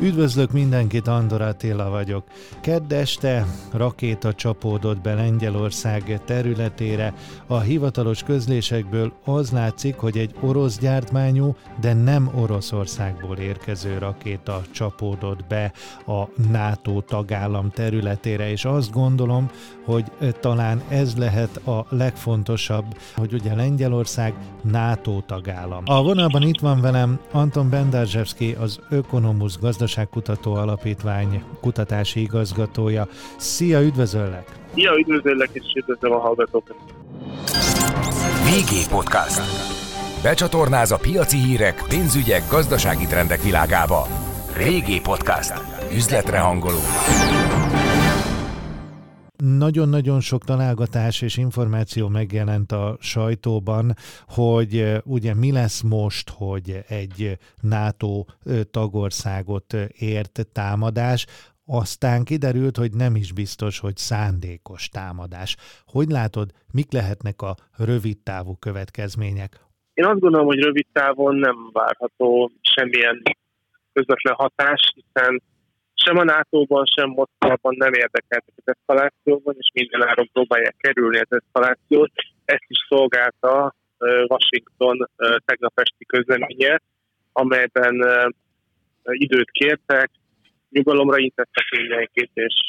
Üdvözlök mindenkit, Andor Attila vagyok. Kedd este rakéta csapódott be Lengyelország területére. A hivatalos közlésekből az látszik, hogy egy orosz gyártmányú, de nem Oroszországból érkező rakéta csapódott be a NATO tagállam területére, és azt gondolom, hogy talán ez lehet a legfontosabb, hogy ugye Lengyelország NATO tagállam. A vonalban itt van velem Anton Bendarzsevski, az Ökonomusz gazdaság Gazdaságkutató Alapítvány kutatási igazgatója. Szia, üdvözöllek! Szia, üdvözöllek, és üdvözlöm a hallgatókat! VG Podcast. Becsatornáz a piaci hírek, pénzügyek, gazdasági trendek világába. Régi Podcast. Üzletre hangoló nagyon-nagyon sok találgatás és információ megjelent a sajtóban, hogy ugye mi lesz most, hogy egy NATO tagországot ért támadás, aztán kiderült, hogy nem is biztos, hogy szándékos támadás. Hogy látod, mik lehetnek a rövid távú következmények? Én azt gondolom, hogy rövid távon nem várható semmilyen közvetlen hatás, hiszen sem a NATO-ban, sem Moszkvában nem érdekeltek az eszkalációban, és minden áron próbálják kerülni az eszkalációt. Ezt is szolgálta Washington tegnap esti közleménye, amelyben időt kértek, nyugalomra intettek mindenkit, és,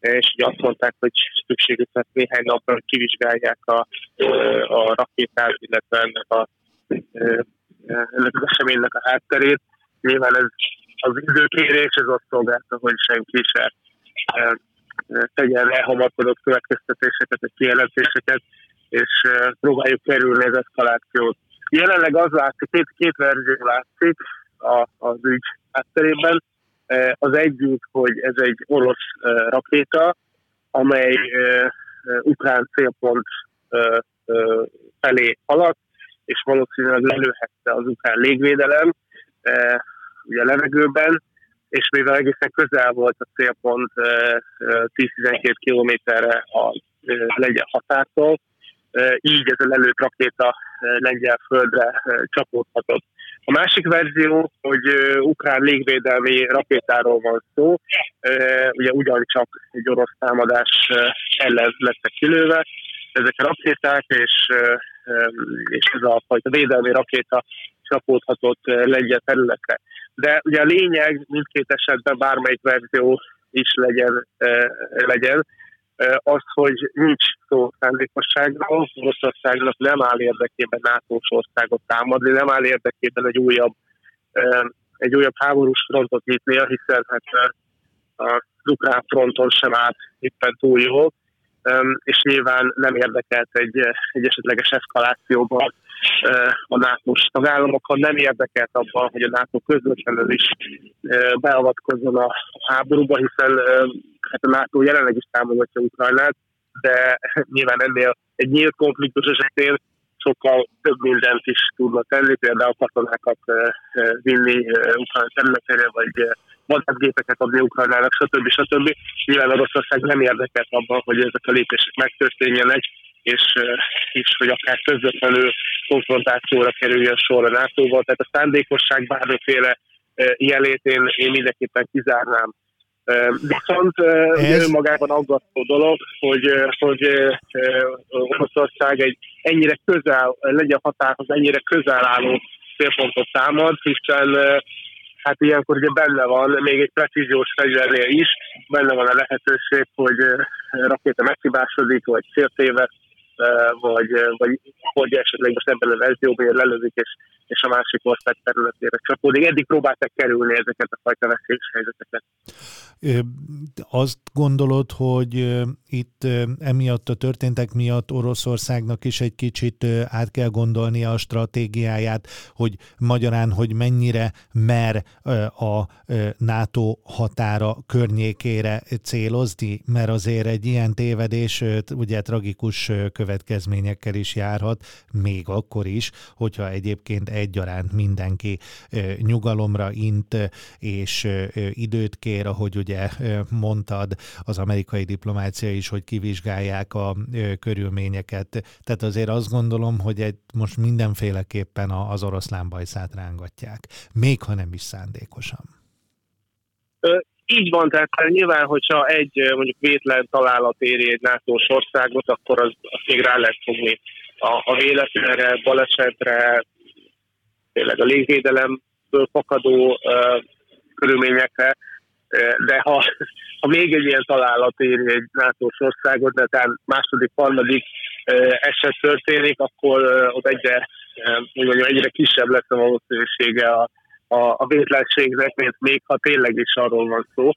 és azt mondták, hogy szükségük lesz néhány napra, hogy kivizsgálják a, a rakétát, illetve ennek a, ennek az eseménynek a hátterét. Nyilván ez az időkérés ez azt szolgálta, hogy senki se e, e, tegyen elhamarkodott következtetéseket, vagy kijelentéseket, és e, próbáljuk kerülni az eszkalációt. Jelenleg az látszik, két, két verzió látszik a, az ügy hátterében. Az egyik, hogy ez egy orosz rakéta, amely ukrán célpont felé haladt, és valószínűleg lelőhette az ukrán légvédelem, ugye levegőben, és mivel egészen közel volt a célpont 10-12 kilométerre a lengyel határtól, így ez a lelőtt rakéta lengyel földre csapódhatott. A másik verzió, hogy ukrán légvédelmi rakétáról van szó, ugye ugyancsak egy orosz támadás ellen lettek kilőve, ezek a rakéták, és, és ez a fajta védelmi rakéta csapódhatott lengyel területre. De ugye a lényeg mindkét esetben bármelyik verzió is legyen, legyen. Az, hogy nincs szó szándékosságról, Oroszországnak nem áll érdekében nato országot támadni, nem áll érdekében egy újabb, egy újabb háborús frontot nyitnia, hiszen hát a ukrán fronton sem állt éppen túl jól, és nyilván nem érdekelt egy, egy esetleges eszkalációban a nato tagállamokat nem érdekelt abban, hogy a NATO közvetlenül is beavatkozzon a háborúba, hiszen hát a NATO jelenleg is támogatja Ukrajnát, de nyilván ennél egy nyílt konfliktus esetén sokkal több mindent is tudna tenni, például katonákat vinni Ukrajna területére, vagy vadászgépeket adni Ukrajnának, stb. stb. Nyilván Oroszország nem érdekelt abban, hogy ezek a lépések megtörténjenek, és, és hogy akár közvetlenül konfrontációra kerüljön sor a NATO-val. Tehát a szándékosság bármiféle jelét én, én mindenképpen kizárnám. Viszont Ez... önmagában aggasztó dolog, hogy, hogy Oroszország egy ennyire közel, legyen határhoz ennyire közel álló célpontot támad, hiszen hát ilyenkor ugye benne van, még egy precíziós fegyvernél is, benne van a lehetőség, hogy rakéta meghibásodik, vagy féltévet, vagy, vagy hogy esetleg most ebben a verzióban lelőzik, és, és a másik ország területére csapódik. Eddig próbáltak kerülni ezeket a fajta veszélyes helyzeteket. Azt gondolod, hogy itt emiatt a történtek miatt Oroszországnak is egy kicsit át kell gondolnia a stratégiáját, hogy magyarán, hogy mennyire mer a NATO határa környékére célozni, mert azért egy ilyen tévedés ugye tragikus következmény következményekkel is járhat, még akkor is, hogyha egyébként egyaránt mindenki nyugalomra int és időt kér, ahogy ugye mondtad, az amerikai diplomácia is, hogy kivizsgálják a körülményeket. Tehát azért azt gondolom, hogy egy, most mindenféleképpen az oroszlán bajszát rángatják, még ha nem is szándékosan. Így van, tehát nyilván, hogyha egy mondjuk vétlen találat éri egy nato országot, akkor az, az még rá lehet fogni a, a véletlenre, balesetre, tényleg a légvédelemből fakadó uh, körülményekre, de ha, ha még egy ilyen találat éri egy nato országot, de tehát második, harmadik eset történik, akkor ott egyre, mondjam, egyre kisebb lesz a valószínűsége a, a, a vétlenségnek, mint még ha tényleg is arról van szó,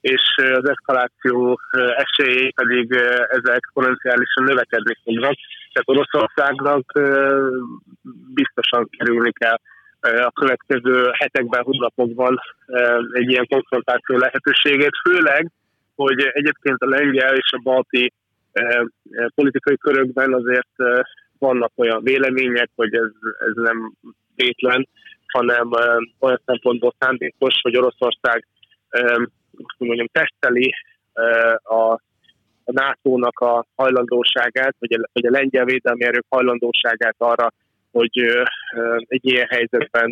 és az eszkaláció esélyei pedig ezek potenciálisan növekedni fognak. Tehát Oroszországnak biztosan kerülni kell a következő hetekben, hónapokban egy ilyen konfrontáció lehetőségét, főleg, hogy egyébként a lengyel és a balti politikai körökben azért vannak olyan vélemények, hogy ez, ez nem vétlen, hanem olyan szempontból szándékos, hogy Oroszország mondjam, teszteli a, a NATO-nak a hajlandóságát, vagy a, vagy a lengyel védelmi erők hajlandóságát arra, hogy egy ilyen helyzetben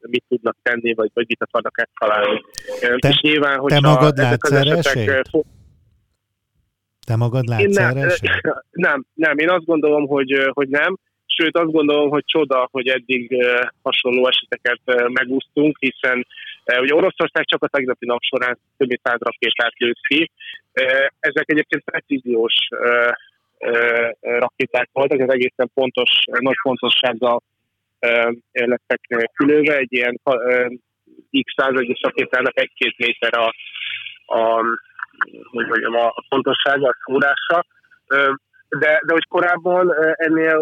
mit tudnak tenni, vagy, vagy mit akarnak eszkalálni. Te, És nyilván, te magad látsz erre esélyt? Te magad látsz nem, erre Nem, nem, én azt gondolom, hogy, hogy nem. Sőt, azt gondolom, hogy csoda, hogy eddig hasonló eseteket megúsztunk, hiszen ugye Oroszország csak a tegnapi nap során több mint száz rakétát lőtt ki. Ezek egyébként precíziós rakéták voltak, ez egészen pontos, nagy fontossággal lettek külőve, egy ilyen X101-es rakétának egy-két méter a, a, hogy mondjam, a fontossága, a szúrása, de, de hogy korábban ennél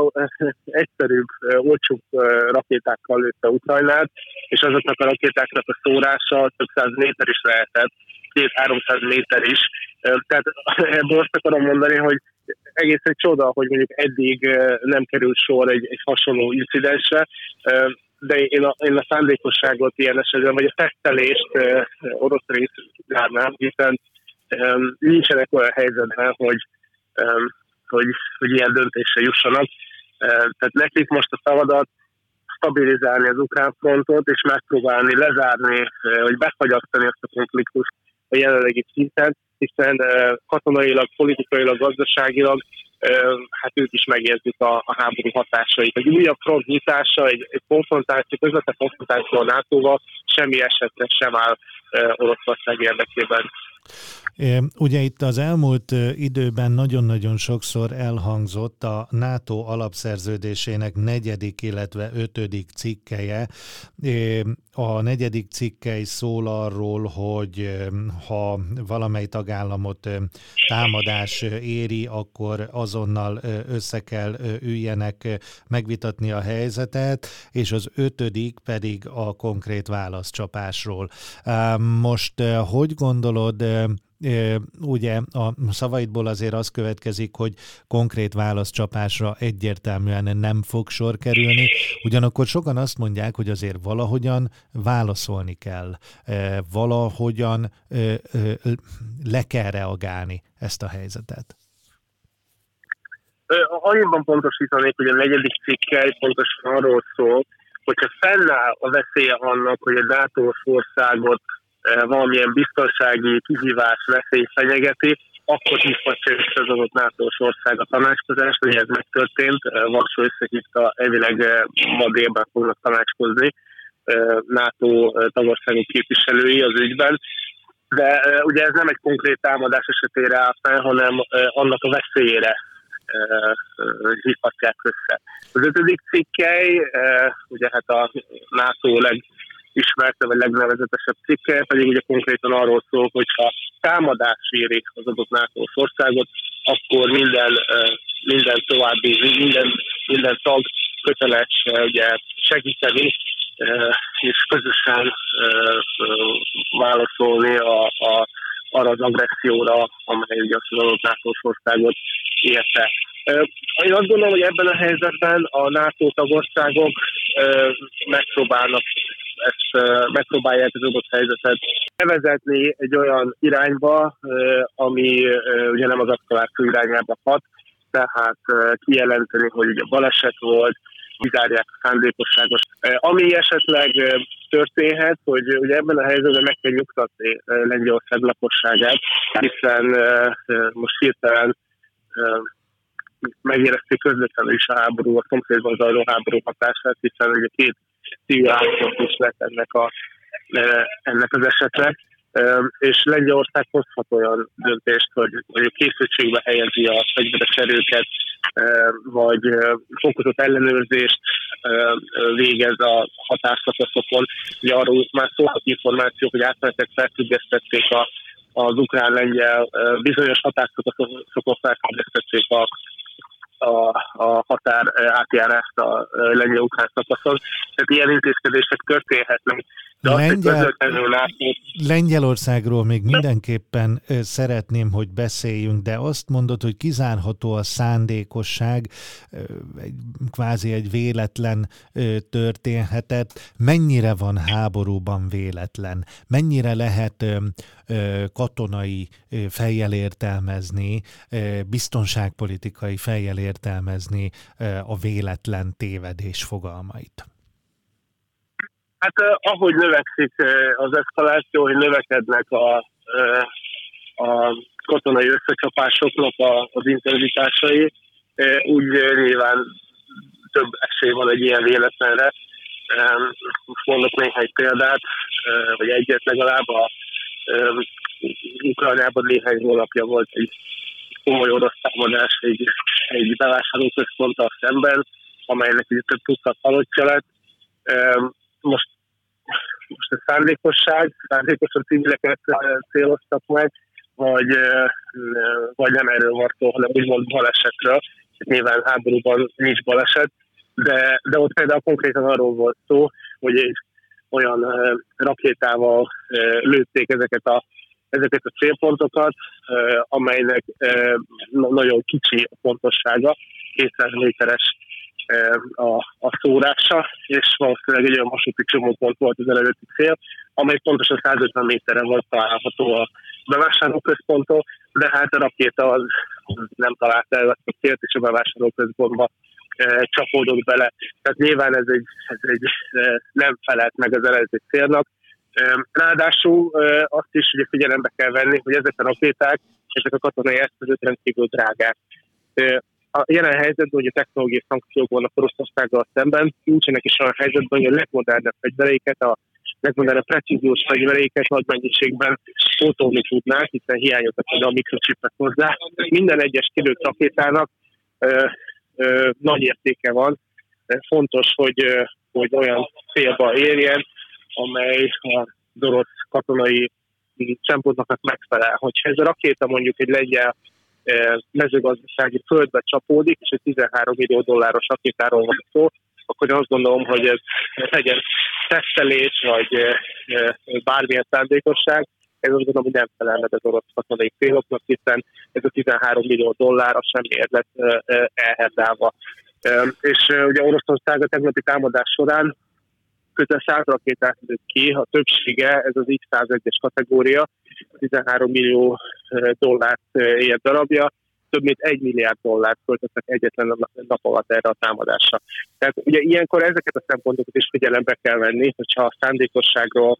sokkal egyszerűbb, olcsóbb rakétákkal lőtte Ukrajnát, és azoknak a rakétáknak a szórása több száz méter is lehetett, két-háromszáz méter is. Tehát ebből azt akarom mondani, hogy egész egy csoda, hogy mondjuk eddig nem került sor egy, egy hasonló incidensre, de én a, én a szándékosságot ilyen esetben, vagy a tesztelést orosz részt zárnám, hiszen nincsenek olyan helyzetben, hogy, hogy, hogy ilyen döntésre jussanak. Tehát nekik most a szavadat stabilizálni az ukrán frontot, és megpróbálni lezárni, vagy befagyasztani azt a konfliktust a jelenlegi szinten, hiszen katonailag, politikailag, gazdaságilag hát ők is megérzik a, a háború hatásait. Egy újabb front nyitása, egy, egy konfrontáció, közvetlen konfrontáció a NATO-val semmi esetre sem áll Oroszország érdekében. Ugye itt az elmúlt időben nagyon-nagyon sokszor elhangzott a NATO alapszerződésének negyedik, illetve ötödik cikkeje. A negyedik cikkely szól arról, hogy ha valamely tagállamot támadás éri, akkor azonnal össze kell üljenek megvitatni a helyzetet, és az ötödik pedig a konkrét válaszcsapásról. Most hogy gondolod, ugye a szavaidból azért az következik, hogy konkrét válaszcsapásra egyértelműen nem fog sor kerülni, ugyanakkor sokan azt mondják, hogy azért valahogyan válaszolni kell, valahogyan le kell reagálni ezt a helyzetet. Annyiban pontosítanék, hogy a negyedik cikkely pontosan arról szól, hogyha fennáll a veszélye annak, hogy a NATO országot valamilyen biztonsági kihívás veszély fenyegeti, akkor össze az adott nato ország a tanácskozást, hogy ez megtörtént, eh, Varsó összehívta, elvileg eh, ma délben fognak tanácskozni NATO tagországok képviselői az ügyben, de ugye ez nem egy konkrét támadás esetére áll fel, hanem annak a veszélyére hívhatják össze. Az ötödik cikkely, ugye hát a NATO leg ismerte, vagy legnevezetesebb cikke, pedig ugye konkrétan arról szól, hogy ha támadás éri az adott NATO országot, akkor minden, minden további, minden, minden tag köteles ugye segíteni, és közösen válaszolni a, a, arra az agresszióra, amely ugye az adott NATO országot érte. Én azt gondolom, hogy ebben a helyzetben a NATO tagországok megpróbálnak ezt megpróbálják az adott helyzetet bevezetni egy olyan irányba, ami ugye nem az aszkaláció irányába hat, tehát kijelenteni, hogy ugye baleset volt, kizárják a szándékosságos. Ami esetleg történhet, hogy ugye ebben a helyzetben meg kell nyugtatni Lengyelország lakosságát, hiszen most hirtelen megérezték közvetlenül is a háború, a szomszédban zajló háború hatását, hiszen ugye két civil is lett ennek, a, ennek az esetnek és Lengyelország hozhat olyan döntést, hogy mondjuk készültségbe helyezi a fegyveres erőket, vagy fokozott ellenőrzést végez a határszakaszokon. Ugye arról már szóltak információk, hogy átmenetek felfüggesztették a, az ukrán-lengyel bizonyos határszakaszokon felfüggesztették a a, a határ átjárást a lengyel-ukrán szakaszon. Tehát ilyen intézkedések történhetnek. De Lengyel, Lengyelországról még mindenképpen szeretném, hogy beszéljünk, de azt mondod, hogy kizárható a szándékosság, egy, kvázi egy véletlen történhetett. Mennyire van háborúban véletlen? Mennyire lehet katonai fejjel értelmezni, biztonságpolitikai fejjel értelmezni a véletlen tévedés fogalmait? Hát ahogy növekszik az eszkaláció, hogy növekednek a, a katonai összecsapásoknak az intenzitásai, úgy nyilván több esély van egy ilyen véletlenre. Most mondok néhány példát, vagy egyet legalább. A Ukrajnában néhány hónapja volt egy komoly orosz támadás egy, egy bevásárlóközponttal szemben, amelynek ugye több tucat halottja lett most, most a szándékosság, szándékosan civileket céloztak meg, vagy, vagy nem erről van szó, hanem úgymond balesetről. Nyilván háborúban nincs baleset, de, de ott például konkrétan arról volt szó, hogy egy olyan rakétával lőtték ezeket a, ezeket a célpontokat, amelynek nagyon kicsi a pontossága, 200 méteres a, a szórása, és valószínűleg egy olyan vasúti csomópont volt az eredeti cél, amely pontosan 150 méterre volt található a bevásárlóközponttól, de hát a rakéta az, nem találta el azt a célt, és a bevásárlóközpontba e, csapódott bele. Tehát nyilván ez egy, ez egy e, nem felelt meg az eredeti célnak. E, ráadásul e, azt is ugye figyelembe kell venni, hogy ezek a rakéták, ezek a katonai eszközök rendkívül drágák a jelen helyzetben, hogy a technológiai szankciók vannak Oroszországgal szemben, nincsenek is olyan helyzetben, hogy a legmodernebb fegyvereiket, a legmodernebb precíziós fegyvereiket nagy mennyiségben pótolni tudnák, hiszen hiányoznak a mikrocsipek hozzá. Minden egyes kilőtt rakétának nagy értéke van. Fontos, hogy, ö, hogy olyan célba érjen, amely a orosz katonai szempontoknak megfelel. Hogyha ez a rakéta mondjuk egy lengyel mezőgazdasági földbe csapódik, és egy 13 millió dolláros rakétáról van szó, akkor én azt gondolom, hogy ez legyen tesztelés, vagy bármilyen szándékosság, ez azt gondolom, hogy nem felel meg az orosz katonai céloknak, hiszen ez a 13 millió dollár a semmiért lett elherdálva. És ugye Oroszország a tegnapi támadás során közel 100 rakétát ki, a többsége, ez az X-101-es kategória, 13 millió dollárt ért darabja, több mint egy milliárd dollárt költöttek egyetlen nap alatt erre a támadásra. Tehát ugye ilyenkor ezeket a szempontokat is figyelembe kell venni, hogyha a szándékosságról,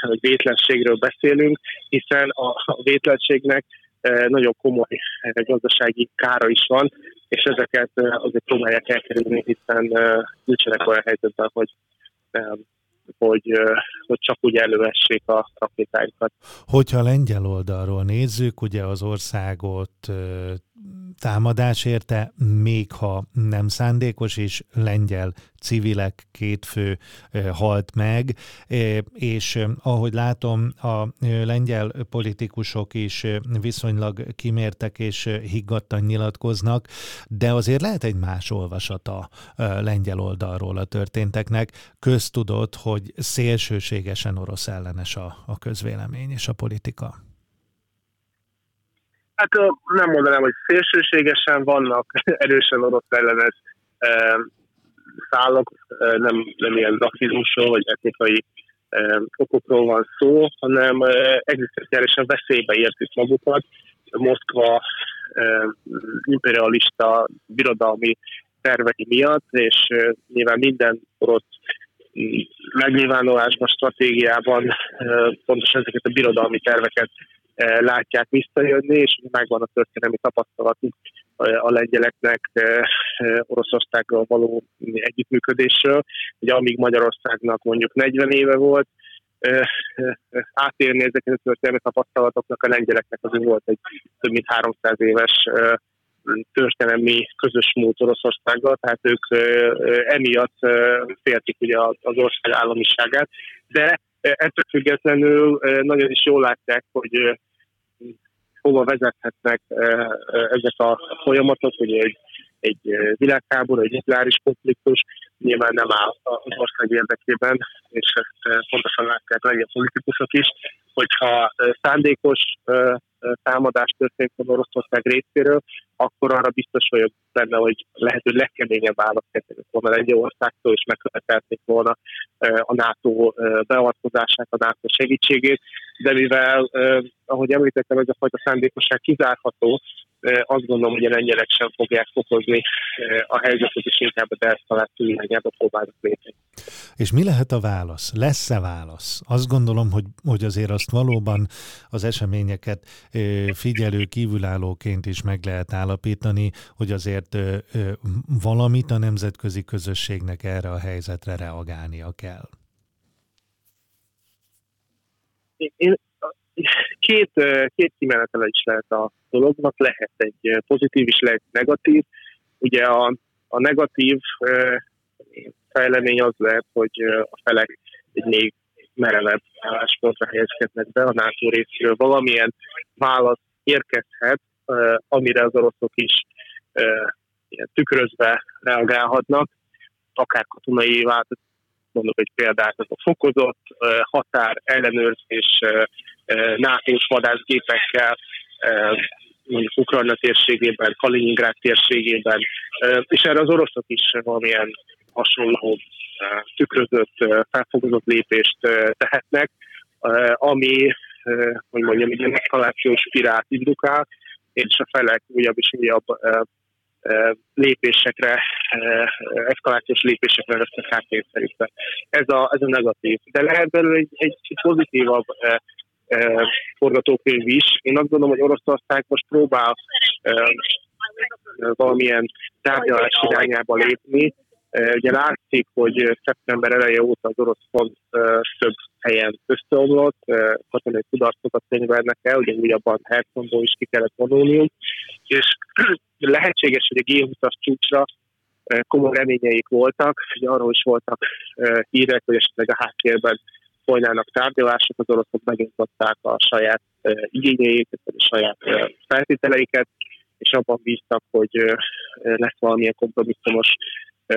vagy vétlenségről beszélünk, hiszen a vétlenségnek nagyon komoly gazdasági kára is van, és ezeket azért próbálják elkerülni, hiszen nincsenek olyan helyzetben, hogy hogy, hogy csak úgy előessék a rakétáikat. Hogyha a lengyel oldalról nézzük, ugye az országot támadás érte, még ha nem szándékos, és lengyel civilek két fő halt meg, és ahogy látom, a lengyel politikusok is viszonylag kimértek és higgadtan nyilatkoznak, de azért lehet egy más olvasata lengyel oldalról a történteknek. Köztudott, hogy szélsőségesen orosz ellenes a, a közvélemény és a politika. Hát nem mondanám, hogy szélsőségesen vannak erősen orosz ellenes szállok, nem, nem ilyen rasszizmusról vagy etnikai okokról van szó, hanem egzisztenciálisan veszélybe értik magukat. Moszkva imperialista birodalmi tervei miatt, és nyilván minden orosz megnyilvánulásban, stratégiában pontosan ezeket a birodalmi terveket látják visszajönni, és megvan a történelmi tapasztalatuk a lengyeleknek Oroszországgal való együttműködésről. Ugye amíg Magyarországnak mondjuk 40 éve volt, átérni ezeket a történelmi tapasztalatoknak a lengyeleknek azért volt egy több mint 300 éves történelmi közös múlt Oroszországgal, tehát ők emiatt féltik ugye az ország államiságát, de ettől függetlenül nagyon is jól látják, hogy hova vezethetnek ezek a folyamatok, hogy egy, egy világháború, egy nukleáris konfliktus nyilván nem áll az ország érdekében, és ezt pontosan látják a politikusok is, hogyha szándékos támadás történt az Oroszország részéről, akkor arra biztos vagyok benne, hogy lehető legkeményebb választ kezdenek volna Lengyelországtól, és megkövetelték volna a NATO beavatkozását, a NATO segítségét, de mivel, ahogy említettem, ez a fajta szándékosság kizárható, azt gondolom, hogy a lengyelek sem fogják fokozni a helyzetet, és inkább a deeszkaláció irányába próbálnak lépni. És mi lehet a válasz? Lesz-e válasz? Azt gondolom, hogy, hogy azért azt valóban az eseményeket figyelő kívülállóként is meg lehet állapítani, hogy azért valamit a nemzetközi közösségnek erre a helyzetre reagálnia kell. Én két, két kimenetele is lehet a dolognak, lehet egy pozitív is, lehet negatív. Ugye a, a negatív fejlemény az lehet, hogy a felek egy még merevebb álláspontra helyezkednek be a NATO részéről. Valamilyen válasz érkezhet, amire az oroszok is tükrözve reagálhatnak, akár katonai változat, mondok egy példát, az a fokozott határ ellenőrzés NATO-s vadászgépekkel, mondjuk Ukrajna térségében, Kaliningrad térségében, és erre az oroszok is valamilyen hasonló tükrözött, felfogozott lépést tehetnek, ami, hogy mondjam, egy eszkalációs spirált indukál, és a felek újabb és újabb lépésekre, eszkalációs lépésekre lesznek átkényszerítve. Ez a, ez a negatív. De lehet belőle egy, egy pozitívabb forgatókönyv is. Én azt gondolom, hogy Oroszország most próbál valamilyen tárgyalás irányába lépni. Ugye látszik, hogy szeptember eleje óta az orosz font több helyen összeomlott, katonai kudarcokat könyvelnek el, ugye újabban Hersonból is ki kellett vonulniuk, és lehetséges, hogy a G20-as csúcsra komoly reményeik voltak, ugye arról is voltak hírek, hogy esetleg a háttérben folynának tárgyalások, az oroszok megnyitották a saját igényeiket, a saját feltételeiket, és abban bíztak, hogy lesz valamilyen kompromisszumos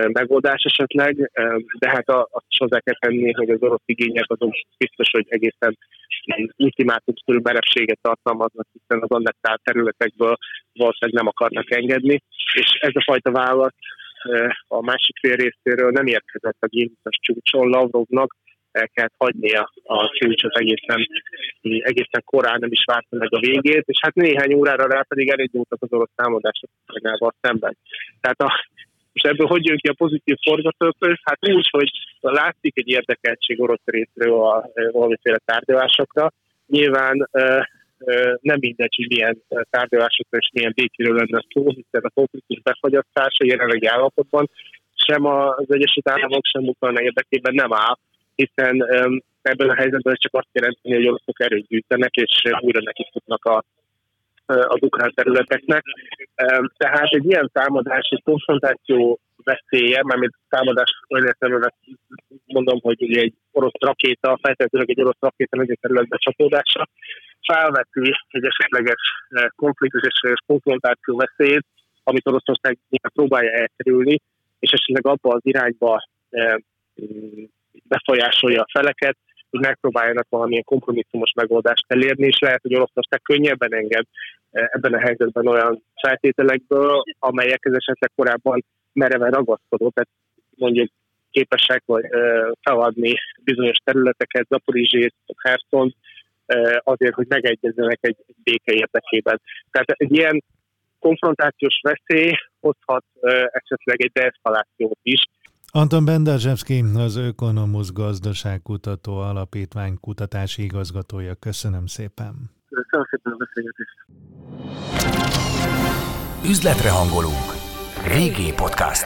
megoldás esetleg, de hát azt is hozzá kell tenni, hogy az orosz igények azok biztos, hogy egészen ultimátumszerű merevséget tartalmaznak, hiszen az annektált területekből valószínűleg nem akarnak engedni, és ez a fajta válasz a másik fél részéről nem érkezett a g csúcson Lavrovnak, el kellett hagynia a csúcsot egészen, egészen korán, nem is várta meg a végét, és hát néhány órára rá pedig elindultak az orosz támadások Ukrajnával szemben. Tehát a, és ebből hogy jön ki a pozitív forgatókönyv? Hát úgy, hogy látszik egy érdekeltség orosz részről a, valamiféle tárgyalásokra. Nyilván nem mindegy, hogy milyen tárgyalásokra és milyen békéről lenne szó, hiszen a konfliktus befagyasztása jelenlegi állapotban sem az Egyesült Államok, sem Ukrajna érdekében nem áll, hiszen ebben a helyzetben csak azt jelenti, hogy oroszok erőt gyűjtenek, és újra neki futnak a, az ukrán területeknek. Tehát egy ilyen támadás, egy konfrontáció veszélye, mármint támadás olyan mondom, hogy ugye egy orosz rakéta, feltétlenül egy orosz rakéta egy területbe csapódása, felveti egy esetleges konfliktus és konfrontáció veszélyét, amit Oroszország próbálja elkerülni, és esetleg abba az irányba befolyásolja a feleket, hogy megpróbáljanak valamilyen kompromisszumos megoldást elérni, és lehet, hogy Oroszország könnyebben enged ebben a helyzetben olyan feltételekből, amelyekhez esetleg korábban mereven ragaszkodott, tehát mondjuk képesek vagy feladni bizonyos területeket, Zaporizsét, Herszont, azért, hogy megegyezzenek egy béke érdekében. Tehát egy ilyen konfrontációs veszély hozhat esetleg egy deeszkalációt is. Anton Benderzsevszki, az Ökonomusz Gazdaságkutató Alapítvány kutatási igazgatója. Köszönöm szépen. Köszönöm szépen a beszélgetést. Üzletre hangolunk. Régi podcast.